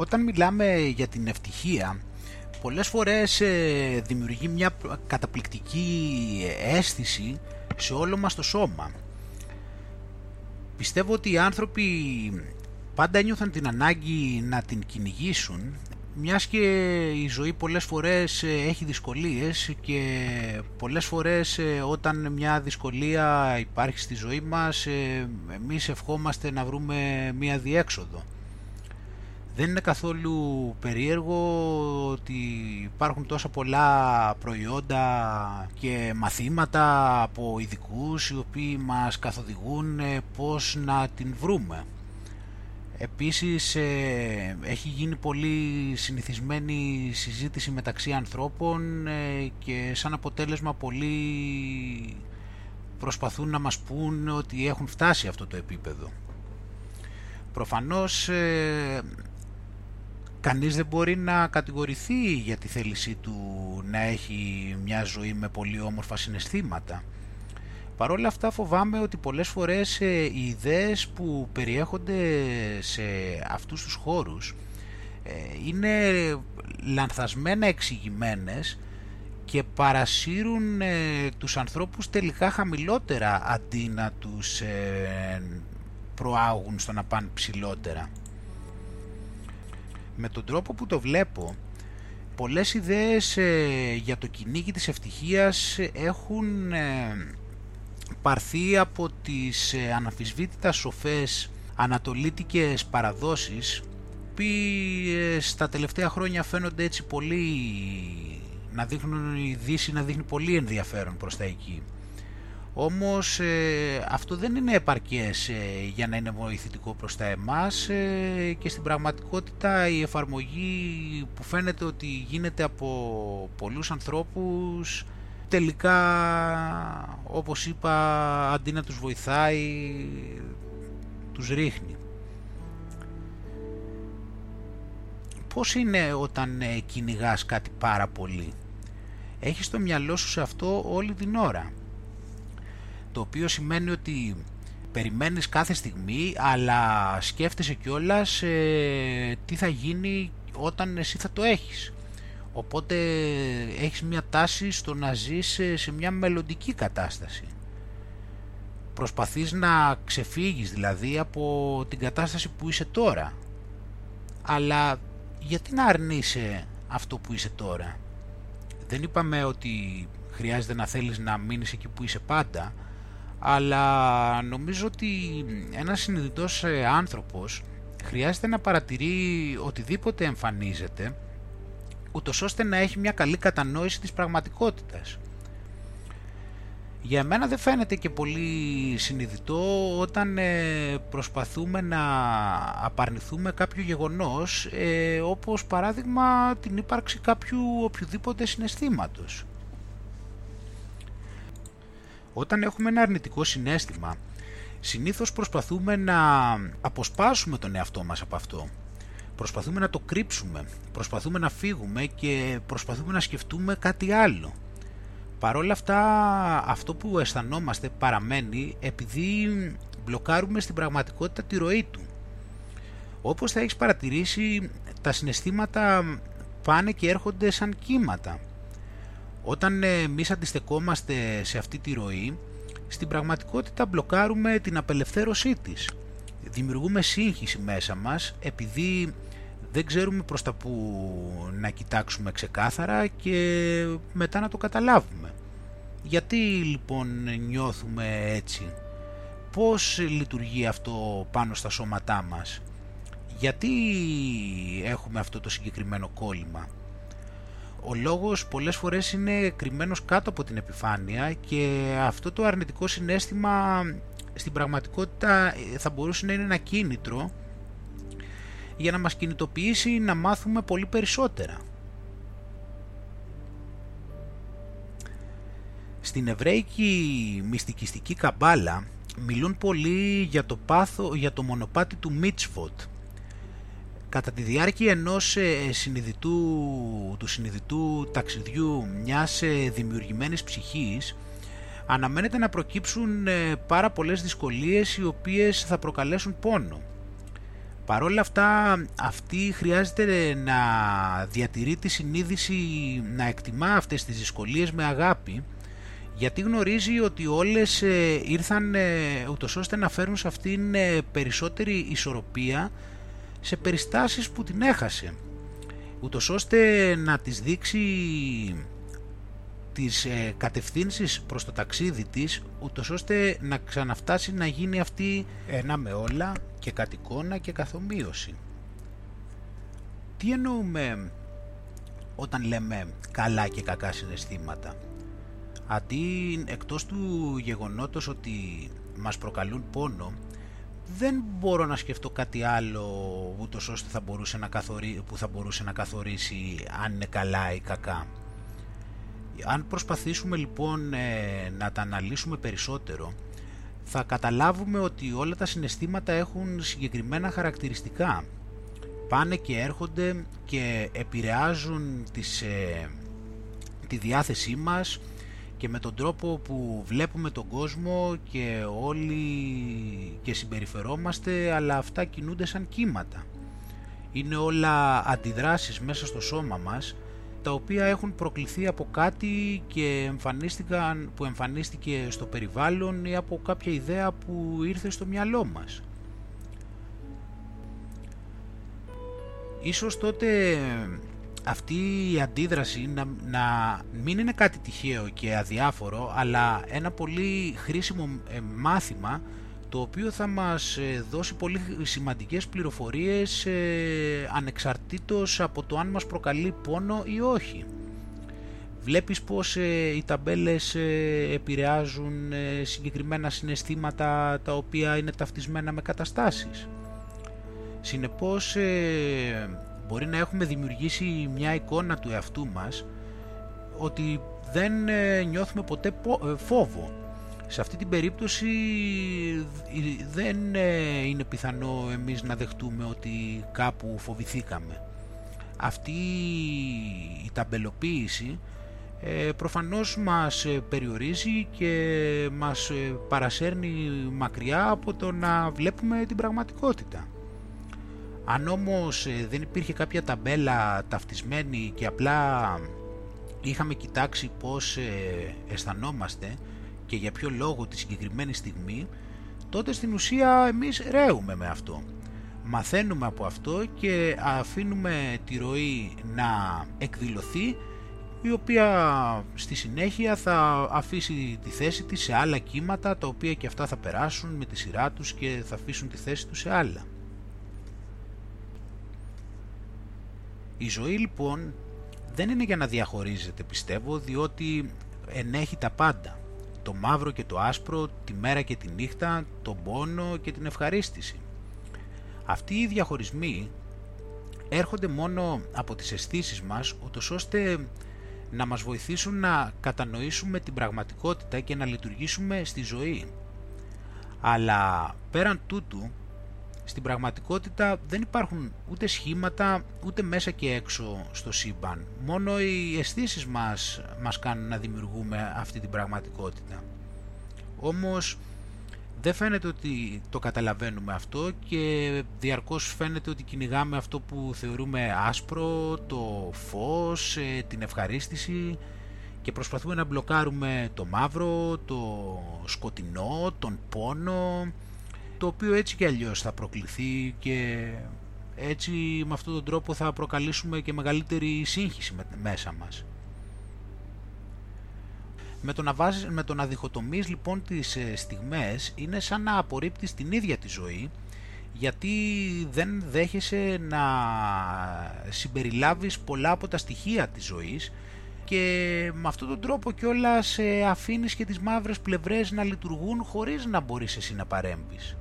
Όταν μιλάμε για την ευτυχία, πολλές φορές ε, δημιουργεί μια καταπληκτική αίσθηση σε όλο μας το σώμα. Πιστεύω ότι οι άνθρωποι πάντα νιώθαν την ανάγκη να την κυνηγήσουν μιας και η ζωή πολλές φορές ε, έχει δυσκολίες και πολλές φορές ε, όταν μια δυσκολία υπάρχει στη ζωή μας εμείς ευχόμαστε να βρούμε μια διέξοδο. Δεν είναι καθόλου περίεργο ότι υπάρχουν τόσα πολλά προϊόντα και μαθήματα από ειδικούς οι οποίοι μας καθοδηγούν ε, πώς να την βρούμε. Επίσης ε, έχει γίνει πολύ συνηθισμένη συζήτηση μεταξύ ανθρώπων ε, και σαν αποτέλεσμα πολλοί προσπαθούν να μας πούν ότι έχουν φτάσει αυτό το επίπεδο. Προφανώς κανείς δεν μπορεί να κατηγορηθεί για τη θέλησή του να έχει μια ζωή με πολύ όμορφα συναισθήματα. Παρ' όλα αυτά φοβάμαι ότι πολλές φορές ε, οι ιδέες που περιέχονται σε αυτούς τους χώρους ε, είναι λανθασμένα εξηγημένες και παρασύρουν ε, τους ανθρώπους τελικά χαμηλότερα αντί να τους προάγουν στο να πάνε ψηλότερα με τον τρόπο που το βλέπω πολλές ιδέες ε, για το κυνήγι της ευτυχίας έχουν ε, πάρθει από τις ε, αναφυσβήτητα σοφές ανατολίτικες παραδόσεις που στα τελευταία χρόνια φαίνονται έτσι πολύ να δείχνουν η Δύση να δείχνει πολύ ενδιαφέρον προς τα εκεί. Όμως ε, αυτό δεν είναι επαρκές ε, για να είναι βοηθητικό προς τα εμάς ε, και στην πραγματικότητα η εφαρμογή που φαίνεται ότι γίνεται από πολλούς ανθρώπους τελικά όπως είπα αντί να τους βοηθάει τους ρίχνει. Πώς είναι όταν κυνηγάς κάτι πάρα πολύ; Έχεις το μυαλό σου σε αυτό όλη την ώρα; Το οποίο σημαίνει ότι περιμένεις κάθε στιγμή αλλά σκέφτεσαι κιόλας ε, τι θα γίνει όταν εσύ θα το έχεις. Οπότε έχεις μια τάση στο να ζεις σε μια μελλοντική κατάσταση. Προσπαθείς να ξεφύγεις δηλαδή από την κατάσταση που είσαι τώρα. Αλλά γιατί να αρνείσαι αυτό που είσαι τώρα; Δεν είπαμε ότι χρειάζεται να θέλεις να μείνεις εκεί που είσαι πάντα αλλά νομίζω ότι ένας συνειδητός ε, άνθρωπος χρειάζεται να παρατηρεί οτιδήποτε εμφανίζεται ούτως ώστε να έχει μια καλή κατανόηση της πραγματικότητας. Για μένα δεν φαίνεται και πολύ συνειδητό όταν ε, προσπαθούμε να απαρνηθούμε κάποιο γεγονός ε, όπως παράδειγμα την ύπαρξη κάποιου οποιοδήποτε συναισθήματος. Όταν έχουμε ένα αρνητικό συνέστημα, συνήθως προσπαθούμε να αποσπάσουμε τον εαυτό μας από αυτό. Προσπαθούμε να το κρύψουμε, προσπαθούμε να φύγουμε και προσπαθούμε να σκεφτούμε κάτι άλλο. Παρόλα αυτά, αυτό που αισθανόμαστε παραμένει επειδή μπλοκάρουμε στην πραγματικότητα τη ροή του. Όπως θα έχεις παρατηρήσει, τα συναισθήματα πάνε και έρχονται σαν κύματα. Όταν εμείς αντιστεκόμαστε σε αυτή τη ροή, στην πραγματικότητα μπλοκάρουμε την απελευθέρωσή της. Δημιουργούμε σύγχυση μέσα μας επειδή δεν ξέρουμε προς τα που να κοιτάξουμε ξεκάθαρα και μετά να το καταλάβουμε. Γιατί λοιπόν νιώθουμε έτσι, πώς λειτουργεί αυτό πάνω στα σώματά μας, γιατί έχουμε αυτό το συγκεκριμένο κόλλημα; Ο λόγος πολλές φορές είναι κρυμμένος κάτω από την επιφάνεια και αυτό το αρνητικό συνέστημα στην πραγματικότητα ε, θα μπορούσε να είναι ένα κίνητρο για να μας κινητοποιήσει να μάθουμε πολύ περισσότερα. Στην εβραϊκή μυστικιστική καμπάλα μιλούν πολύ για το, πάθο, για το μονοπάτι του Μίτσβοτ Κατά τη διάρκεια ενός ε, συνειδητού, του συνειδητού ταξιδιού μιας ε, δημιουργημένης ψυχής αναμένεται να προκύψουν ε, πάρα πολλές δυσκολίες οι οποίες θα προκαλέσουν πόνο. Παρόλα αυτά αυτή χρειάζεται να διατηρεί τη συνείδηση να εκτιμά αυτές τις δυσκολίες με αγάπη γιατί γνωρίζει ότι όλες ε, ήρθαν ε, ούτως ώστε να φέρουν σε αυτήν ε, περισσότερη ισορροπία σε περιστάσεις που την έχασε ούτως ώστε να τις δείξει τις ε, κατευθύνσεις προς το ταξίδι της ούτως ώστε να ξαναφτάσει να γίνει αυτή ένα με όλα και κατ' εικόνα και καθομοίωση. Τι εννοούμε όταν λέμε καλά και κακά συναισθήματα; Αντί εκτός του γεγονότος ότι μας προκαλούν πόνο δεν μπορώ να σκεφτώ κάτι άλλο ούτως ώστε θα μπορούσε να που θα μπορούσε να καθορίσει αν είναι καλά ή κακά. Αν προσπαθήσουμε λοιπόν ε, να τα αναλύσουμε περισσότερο θα καταλάβουμε ότι όλα τα συναισθήματα έχουν συγκεκριμένα χαρακτηριστικά. Πάνε και έρχονται και επηρεάζουν τις, ε, τη διάθεσή μας και με τον τρόπο που βλέπουμε τον κόσμο και όλοι και συμπεριφερόμαστε αλλά αυτά κινούνται σαν κύματα. Είναι όλα αντιδράσεις μέσα στο σώμα μας τα οποία έχουν προκληθεί από κάτι και εμφανίστηκαν, που εμφανίστηκε στο περιβάλλον ή από κάποια ιδέα που ήρθε στο μυαλό μας. Ίσως τότε αυτή η αντίδραση να, να μην είναι κάτι τυχαίο και αδιάφορο αλλά ένα πολύ χρήσιμο ε, μάθημα το οποίο θα μας ε, δώσει πολύ σημαντικές πληροφορίες ε, ανεξαρτήτως από το αν μας προκαλεί πόνο ή όχι. Βλέπεις πως οι ταμπέλες επηρεάζουν συγκεκριμένα συναισθήματα τα οποία είναι ταυτισμένα με καταστάσεις. Συνεπώς μπορεί να έχουμε δημιουργήσει μια εικόνα του εαυτού μας ότι δεν ε, νιώθουμε ποτέ ε, φόβο. Σε αυτή την περίπτωση ε, δεν είναι πιθανό εμείς να δεχτούμε ότι κάπου φοβηθήκαμε. Αυτή η ταμπελοποίηση προφανώς μας περιορίζει και μας παρασέρνει μακριά από το να βλέπουμε την πραγματικότητα. Αν όμως ε, δεν υπήρχε κάποια ταμπέλα ταυτισμένη και απλά είχαμε κοιτάξει πώς ε, αισθανόμαστε και για ποιο λόγο τη συγκεκριμένη στιγμή, τότε στην ουσία εμείς ρέουμε με αυτό. Μαθαίνουμε από αυτό και αφήνουμε τη ροή να εκδηλωθεί η οποία στη συνέχεια θα αφήσει τη θέση της σε άλλα κύματα τα οποία και αυτά θα περάσουν με τη σειρά τους και θα αφήσουν τη θέση τους σε άλλα. Η ζωή λοιπόν δεν είναι για να διαχωρίζεται πιστεύω διότι ενέχει τα πάντα. Το μαύρο και το άσπρο, τη μέρα και τη νύχτα, τον πόνο και την ευχαρίστηση. Αυτοί οι διαχωρισμοί έρχονται μόνο από τις αισθήσεις μας ούτως ώστε να μας βοηθήσουν να κατανοήσουμε την πραγματικότητα και να λειτουργήσουμε στη ζωή. Αλλά πέραν τούτου στην πραγματικότητα δεν υπάρχουν ούτε σχήματα ούτε μέσα και έξω στο σύμπαν. Μόνο οι αισθήσεις μας μας κάνουν να δημιουργούμε αυτή την πραγματικότητα. Όμως δεν φαίνεται ότι το καταλαβαίνουμε αυτό και διαρκώς φαίνεται ότι κυνηγάμε αυτό που θεωρούμε άσπρο, το φως, ε, την ευχαρίστηση και προσπαθούμε να μπλοκάρουμε το μαύρο, το σκοτεινό, τον πόνο το οποίο έτσι και αλλιώς θα προκληθεί και έτσι με αυτόν τον τρόπο θα προκαλήσουμε και μεγαλύτερη σύγχυση μέσα μας. Με το να, βάζεις, με το να διχοτομείς λοιπόν τις ε, στιγμές είναι σαν να απορρίπτεις την ίδια τη ζωή γιατί δεν δέχεσαι να συμπεριλάβεις πολλά από τα στοιχεία της ζωής και με αυτόν τον τρόπο κιόλας ε, αφήνεις και τις μαύρες πλευρές να λειτουργούν χωρίς να μπορείς εσύ να παρέμβεις.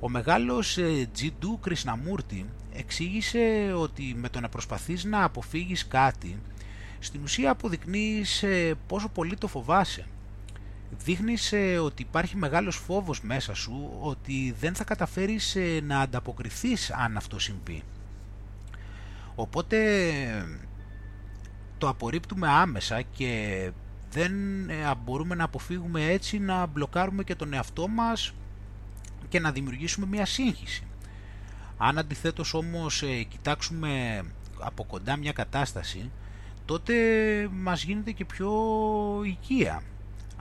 Ο μεγάλος ε, Τζιντού Κρισναμούρτη εξήγησε ότι με το να προσπαθείς να αποφύγεις κάτι στην ουσία αποδεικνύεις ε, πόσο πολύ το φοβάσαι. Δείχνεις ε, ότι υπάρχει μεγάλος φόβος μέσα σου ότι δεν θα καταφέρεις να ανταποκριθείς αν αυτό συμβεί. Οπότε το απορρίπτουμε άμεσα και δεν μπορούμε να αποφύγουμε έτσι να μπλοκάρουμε και τον εαυτό μας και να δημιουργήσουμε μια σύγχυση. Αν αντιθέτως όμως ε, κοιτάξουμε από κοντά μια κατάσταση, τότε μας γίνεται και πιο οικία.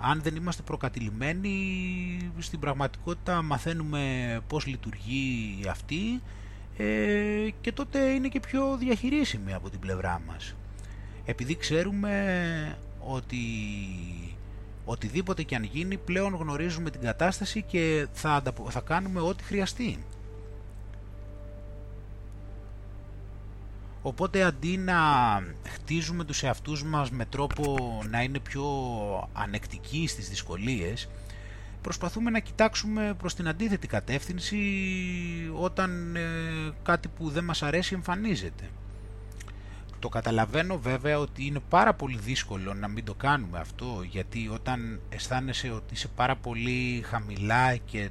Αν δεν είμαστε προκατηλημένοι, στην πραγματικότητα μαθαίνουμε πώς λειτουργεί αυτή ε, και τότε είναι και πιο διαχειρίσιμη από την πλευρά μας. Επειδή ξέρουμε ότι οτιδήποτε και αν γίνει πλέον γνωρίζουμε την κατάσταση και θα, θα κάνουμε ό,τι χρειαστεί. Οπότε αντί να χτίζουμε τους εαυτούς μας με τρόπο να είναι πιο ανεκτικοί στις δυσκολίες, προσπαθούμε να κοιτάξουμε προς την αντίθετη κατεύθυνση όταν ε, κάτι που δεν μας αρέσει εμφανίζεται. Το καταλαβαίνω βέβαια ότι είναι πάρα πολύ δύσκολο να μην το κάνουμε αυτό γιατί όταν αισθάνεσαι ότι είσαι πάρα πολύ χαμηλά και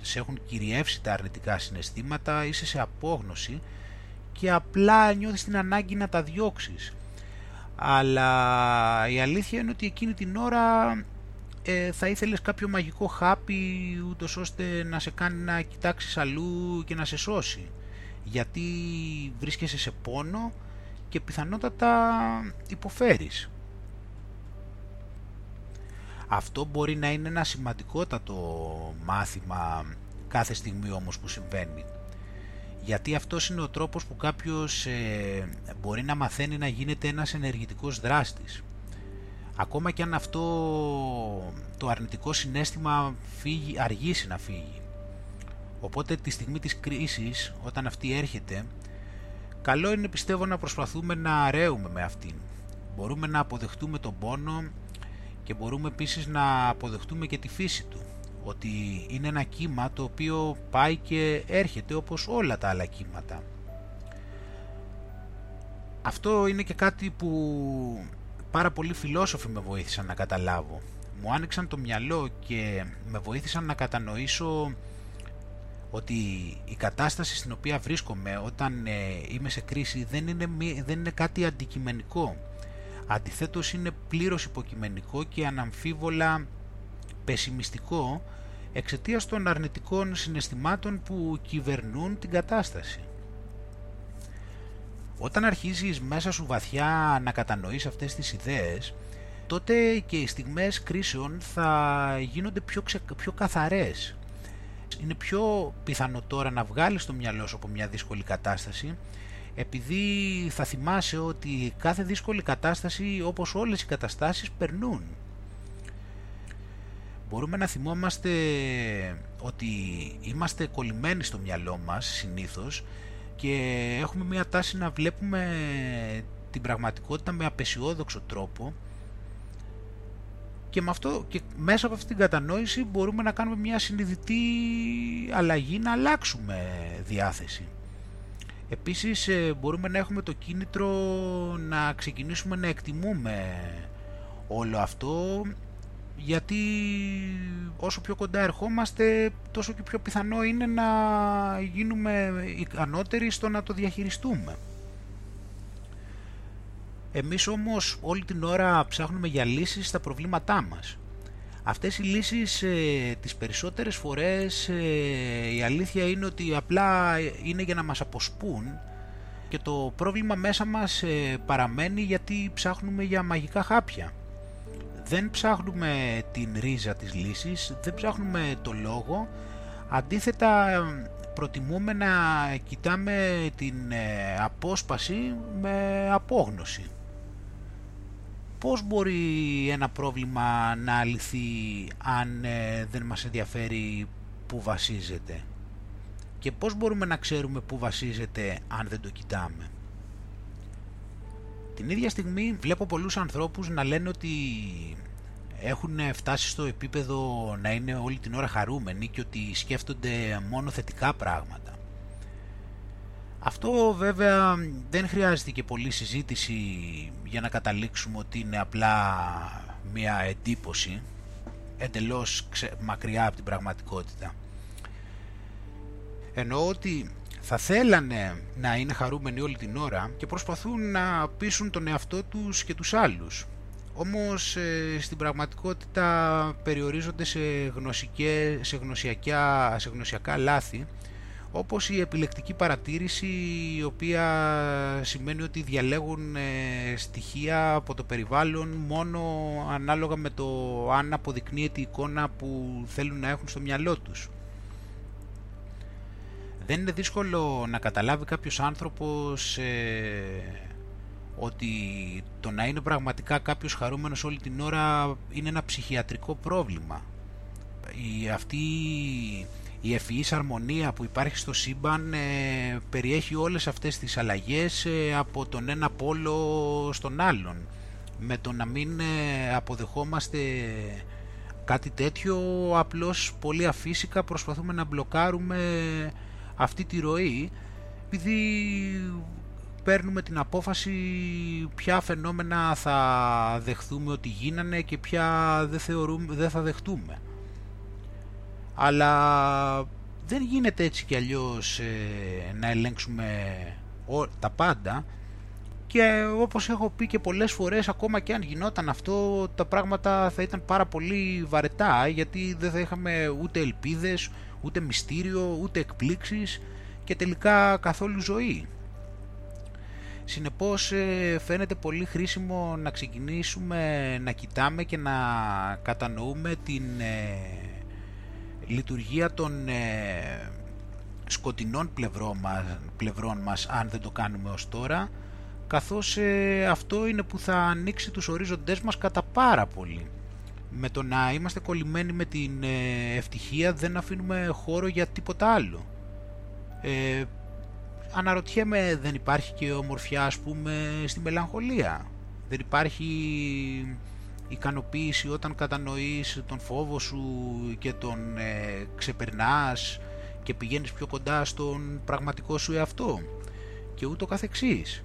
σε έχουν κυριεύσει τα αρνητικά συναισθήματα είσαι σε απόγνωση και απλά νιώθεις την ανάγκη να τα διώξεις. Αλλά η αλήθεια είναι ότι εκείνη την ώρα ε, θα ήθελες κάποιο μαγικό χάπι ούτως ώστε να σε κάνει να κοιτάξεις αλλού και να σε σώσει. Γιατί βρίσκεσαι σε πόνο και πιθανότατα υποφέρεις. Αυτό μπορεί να είναι ένα σημαντικότατο μάθημα κάθε στιγμή όμως που συμβαίνει. Γιατί αυτός είναι ο τρόπος που κάποιος ε, μπορεί να μαθαίνει να γίνεται ένας ενεργητικός δράστης. Ακόμα και αν αυτό το αρνητικό συνέστημα φύγει, αργήσει να φύγει. Οπότε τη στιγμή της κρίσης, όταν αυτή έρχεται, Καλό είναι πιστεύω να προσπαθούμε να αρέουμε με αυτήν. Μπορούμε να αποδεχτούμε τον πόνο και μπορούμε επίσης να αποδεχτούμε και τη φύση του. Ότι είναι ένα κύμα το οποίο πάει και έρχεται όπως όλα τα άλλα κύματα. Αυτό είναι και κάτι που πάρα πολλοί φιλόσοφοι με βοήθησαν να καταλάβω. Μου άνοιξαν το μυαλό και με βοήθησαν να κατανοήσω ότι η κατάσταση στην οποία βρίσκομαι όταν ε, είμαι σε κρίση δεν είναι, δεν είναι κάτι αντικειμενικό. Αντιθέτως είναι πλήρως υποκειμενικό και αναμφίβολα πεσημιστικό εξαιτίας των αρνητικών συναισθημάτων που κυβερνούν την κατάσταση. Όταν αρχίζεις μέσα σου βαθιά να κατανοείς αυτές τις ιδέες, τότε και οι στιγμές κρίσεων θα γίνονται πιο, ξε, πιο καθαρές είναι πιο πιθανό τώρα να βγάλεις το μυαλό σου από μια δύσκολη κατάσταση επειδή θα θυμάσαι ότι κάθε δύσκολη κατάσταση όπως όλες οι καταστάσεις περνούν. Μπορούμε να θυμόμαστε ότι είμαστε κολλημένοι στο μυαλό μας συνήθως και έχουμε μια τάση να βλέπουμε την πραγματικότητα με απεσιόδοξο τρόπο και, με αυτό, και μέσα από αυτή την κατανόηση μπορούμε να κάνουμε μια συνειδητή αλλαγή, να αλλάξουμε διάθεση. Επίσης ε, μπορούμε να έχουμε το κίνητρο να ξεκινήσουμε να εκτιμούμε όλο αυτό γιατί όσο πιο κοντά ερχόμαστε τόσο και πιο πιθανό είναι να γίνουμε ικανότεροι στο να το διαχειριστούμε. Εμείς όμως όλη την ώρα ψάχνουμε για λύσεις στα προβλήματά μας. Αυτές οι λύσεις ε, τις περισσότερες φορές ε, η αλήθεια είναι ότι απλά είναι για να μας αποσπούν και το πρόβλημα μέσα μας ε, παραμένει γιατί ψάχνουμε για μαγικά χάπια. Δεν ψάχνουμε την ρίζα της λύσης, δεν ψάχνουμε το λόγο, αντίθετα προτιμούμε να κοιτάμε την απόσπαση με απόγνωση πώς μπορεί ένα πρόβλημα να λυθεί αν ε, δεν μας ενδιαφέρει που βασίζεται; Και πώς μπορούμε να ξέρουμε που βασίζεται αν δεν το κοιτάμε; Την ίδια στιγμή βλέπω πολλούς ανθρώπους να λένε ότι έχουν φτάσει στο επίπεδο να είναι όλη την ώρα χαρούμενοι και ότι σκέφτονται μόνο θετικά πράγματα. Αυτό βέβαια δεν χρειάζεται και πολλή συζήτηση για να καταλήξουμε ότι είναι απλά μια εντύπωση εντελώς μακριά από την πραγματικότητα. Εννοώ ότι θα θέλανε να είναι χαρούμενοι όλη την ώρα και προσπαθούν να πείσουν τον εαυτό τους και τους άλλους. Όμως ε, στην πραγματικότητα περιορίζονται σε, γνωσικές, σε, γνωσιακά, σε γνωσιακά λάθη όπως η επιλεκτική παρατήρηση η οποία σημαίνει ότι διαλέγουν ε, στοιχεία από το περιβάλλον μόνο ανάλογα με το αν αποδεικνύεται η εικόνα που θέλουν να έχουν στο μυαλό τους. Δεν είναι δύσκολο να καταλάβει κάποιος άνθρωπος ε, ότι το να είναι πραγματικά κάποιος χαρούμενος όλη την ώρα είναι ένα ψυχιατρικό πρόβλημα. Η, αυτή η ευφυής αρμονία που υπάρχει στο σύμπαν ε, περιέχει όλες αυτές τις αλλαγές ε, από τον ένα πόλο στον άλλον. Με το να μην ε, αποδεχόμαστε κάτι τέτοιο, απλώς πολύ αφύσικα προσπαθούμε να μπλοκάρουμε αυτή τη ροή, επειδή παίρνουμε την απόφαση ποια φαινόμενα θα δεχθούμε ότι γίνανε και ποια δεν, θεωρούμε, δεν θα δεχτούμε αλλά δεν γίνεται έτσι κι αλλιώς ε, να ελέγξουμε τα πάντα και όπως έχω πει και πολλές φορές ακόμα και αν γινόταν αυτό τα πράγματα θα ήταν πάρα πολύ βαρετά γιατί δεν θα είχαμε ούτε ελπίδες, ούτε μυστήριο, ούτε εκπλήξεις και τελικά καθόλου ζωή. Συνεπώς ε, φαίνεται πολύ χρήσιμο να ξεκινήσουμε να κοιτάμε και να κατανοούμε την ε, λειτουργία των ε, σκοτεινών πλευρών μας, πλευρών μας αν δεν το κάνουμε ως τώρα καθώς ε, αυτό είναι που θα ανοίξει τους ορίζοντές μας κατά πάρα πολύ. Με το να είμαστε κολλημένοι με την ε, ευτυχία δεν αφήνουμε χώρο για τίποτα άλλο. Ε, αναρωτιέμαι δεν υπάρχει και ομορφιά ας πούμε στη μελαγχολία. Δεν υπάρχει ικανοποίηση όταν κατανοείς τον φόβο σου και τον ε, ξεπερνάς και πηγαίνεις πιο κοντά στον πραγματικό σου εαυτό και ούτω καθεξής.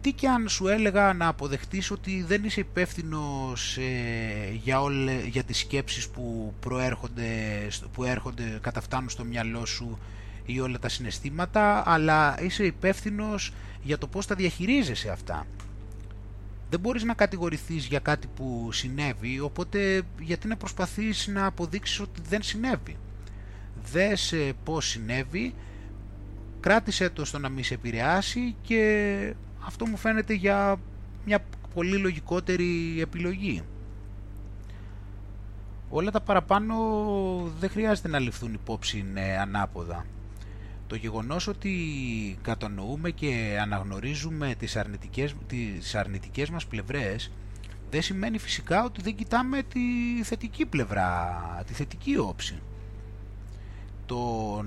Τι και αν σου έλεγα να αποδεχτείς ότι δεν είσαι υπεύθυνο ε, για, όλε, για τις σκέψεις που προέρχονται, που έρχονται, καταφτάνουν στο μυαλό σου ή όλα τα συναισθήματα, αλλά είσαι υπεύθυνος για το πώς τα διαχειρίζεσαι αυτά δεν μπορείς να κατηγορηθείς για κάτι που συνέβη, οπότε γιατί να προσπαθείς να αποδείξεις ότι δεν συνέβη. Δες ε, πώς συνέβη, κράτησε το στο να μην σε επηρεάσει και αυτό μου φαίνεται για μια πολύ λογικότερη επιλογή. Όλα τα παραπάνω δεν χρειάζεται να ληφθούν υπόψη ε, ανάποδα. Το γεγονός ότι κατανοούμε και αναγνωρίζουμε τις αρνητικές, τις αρνητικές μας πλευρές δεν σημαίνει φυσικά ότι δεν κοιτάμε τη θετική πλευρά, τη θετική όψη. Το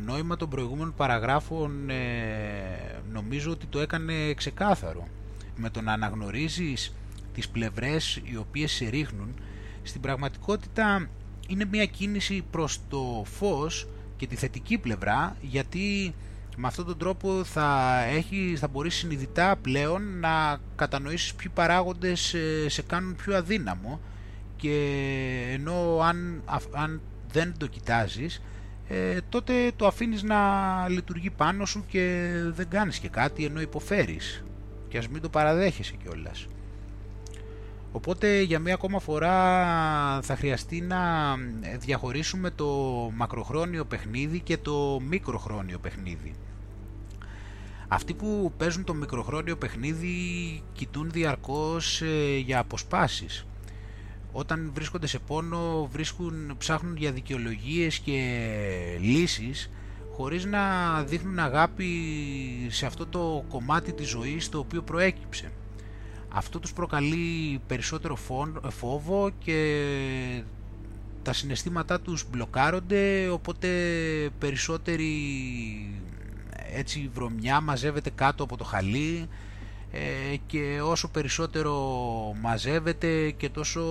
νόημα των προηγούμενων παραγράφων ε, νομίζω ότι το έκανε ξεκάθαρο. Με το να αναγνωρίζεις τις πλευρές οι οποίες σε ρίχνουν, στην πραγματικότητα είναι μια κίνηση προς το φως και τη θετική πλευρά γιατί με αυτόν τον τρόπο θα, έχει, θα μπορείς συνειδητά πλέον να κατανοήσεις ποιοι παράγοντες ε, σε κάνουν πιο αδύναμο και ενώ αν, αν δεν το κοιτάζεις ε, τότε το αφήνεις να λειτουργεί πάνω σου και δεν κάνεις και κάτι ενώ υποφέρεις και ας μην το παραδέχεσαι κιόλας. Οπότε για μία ακόμα φορά θα χρειαστεί να διαχωρίσουμε το μακροχρόνιο παιχνίδι και το μικροχρόνιο παιχνίδι. Αυτοί που παίζουν το μικροχρόνιο παιχνίδι κοιτούν διαρκώς ε, για αποσπάσεις. Όταν βρίσκονται σε πόνο βρίσκουν, ψάχνουν για δικαιολογίες και λύσεις χωρίς να δείχνουν αγάπη σε αυτό το κομμάτι της ζωής το οποίο προέκυψε. Αυτό τους προκαλεί περισσότερο φόβο και τα συναισθήματά τους μπλοκάρονται οπότε περισσότερη έτσι βρωμιά μαζεύεται κάτω από το χαλί ε, και όσο περισσότερο μαζεύεται και τόσο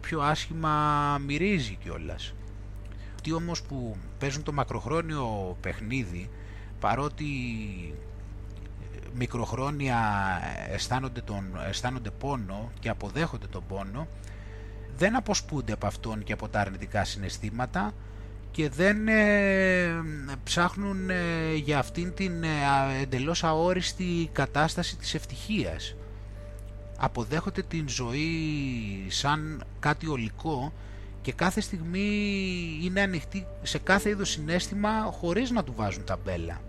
πιο άσχημα μυρίζει κιόλας. Τι όμως που παίζουν το μακροχρόνιο παιχνίδι παρότι μικροχρόνια αισθάνονται, τον, αισθάνονται πόνο και αποδέχονται τον πόνο δεν αποσπούνται από αυτόν και από τα αρνητικά συναισθήματα και δεν ε, ψάχνουν ε, για αυτήν την ε, εντελώς αόριστη κατάσταση της ευτυχίας. Αποδέχονται την ζωή σαν κάτι ολικό και κάθε στιγμή είναι ανοιχτή σε κάθε είδος συνέστημα χωρίς να του βάζουν ταμπέλα.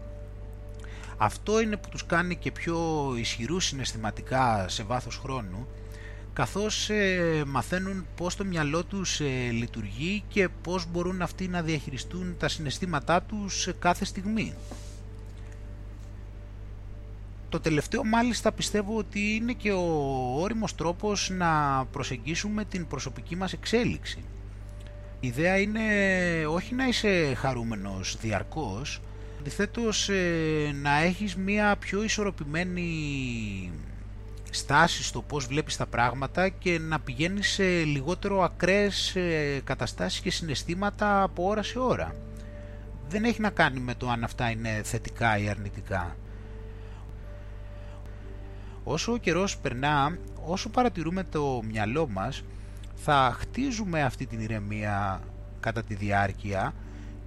Αυτό είναι που τους κάνει και πιο ισχυρούς συναισθηματικά σε βάθος χρόνου καθώς ε, μαθαίνουν πώς το μυαλό τους ε, λειτουργεί και πώς μπορούν αυτοί να διαχειριστούν τα συναισθήματά τους κάθε στιγμή. Το τελευταίο μάλιστα πιστεύω ότι είναι και ο όριμος τρόπος να προσεγγίσουμε την προσωπική μας εξέλιξη. Η ιδέα είναι όχι να είσαι χαρούμενος διαρκώς, αντιθέτως ε, να έχεις μία πιο ισορροπημένη στάση στο πώς βλέπεις τα πράγματα και να πηγαίνεις σε λιγότερο ακραίες ε, καταστάσεις και συναισθήματα από ώρα σε ώρα. Δεν έχει να κάνει με το αν αυτά είναι θετικά ή αρνητικά. Όσο ο καιρός περνά, όσο παρατηρούμε το μυαλό μας, θα χτίζουμε αυτή την ηρεμία κατά τη διάρκεια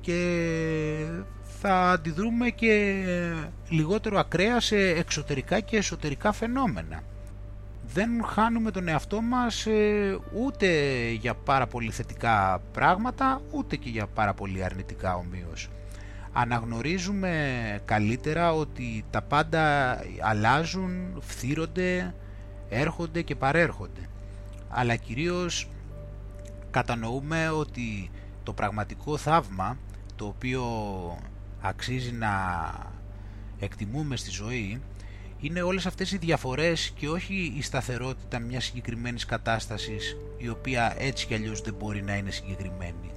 και θα αντιδρούμε και λιγότερο ακραία σε εξωτερικά και εσωτερικά φαινόμενα. Δεν χάνουμε τον εαυτό μας ε, ούτε για πάρα πολύ θετικά πράγματα, ούτε και για πάρα πολύ αρνητικά ομοίως. Αναγνωρίζουμε καλύτερα ότι τα πάντα αλλάζουν, φθύρονται, έρχονται και παρέρχονται. Αλλά κυρίως κατανοούμε ότι το πραγματικό θαύμα το οποίο αξίζει να εκτιμούμε στη ζωή είναι όλες αυτές οι διαφορές και όχι η σταθερότητα μιας συγκεκριμένης κατάστασης η οποία έτσι κι αλλιώς δεν μπορεί να είναι συγκεκριμένη.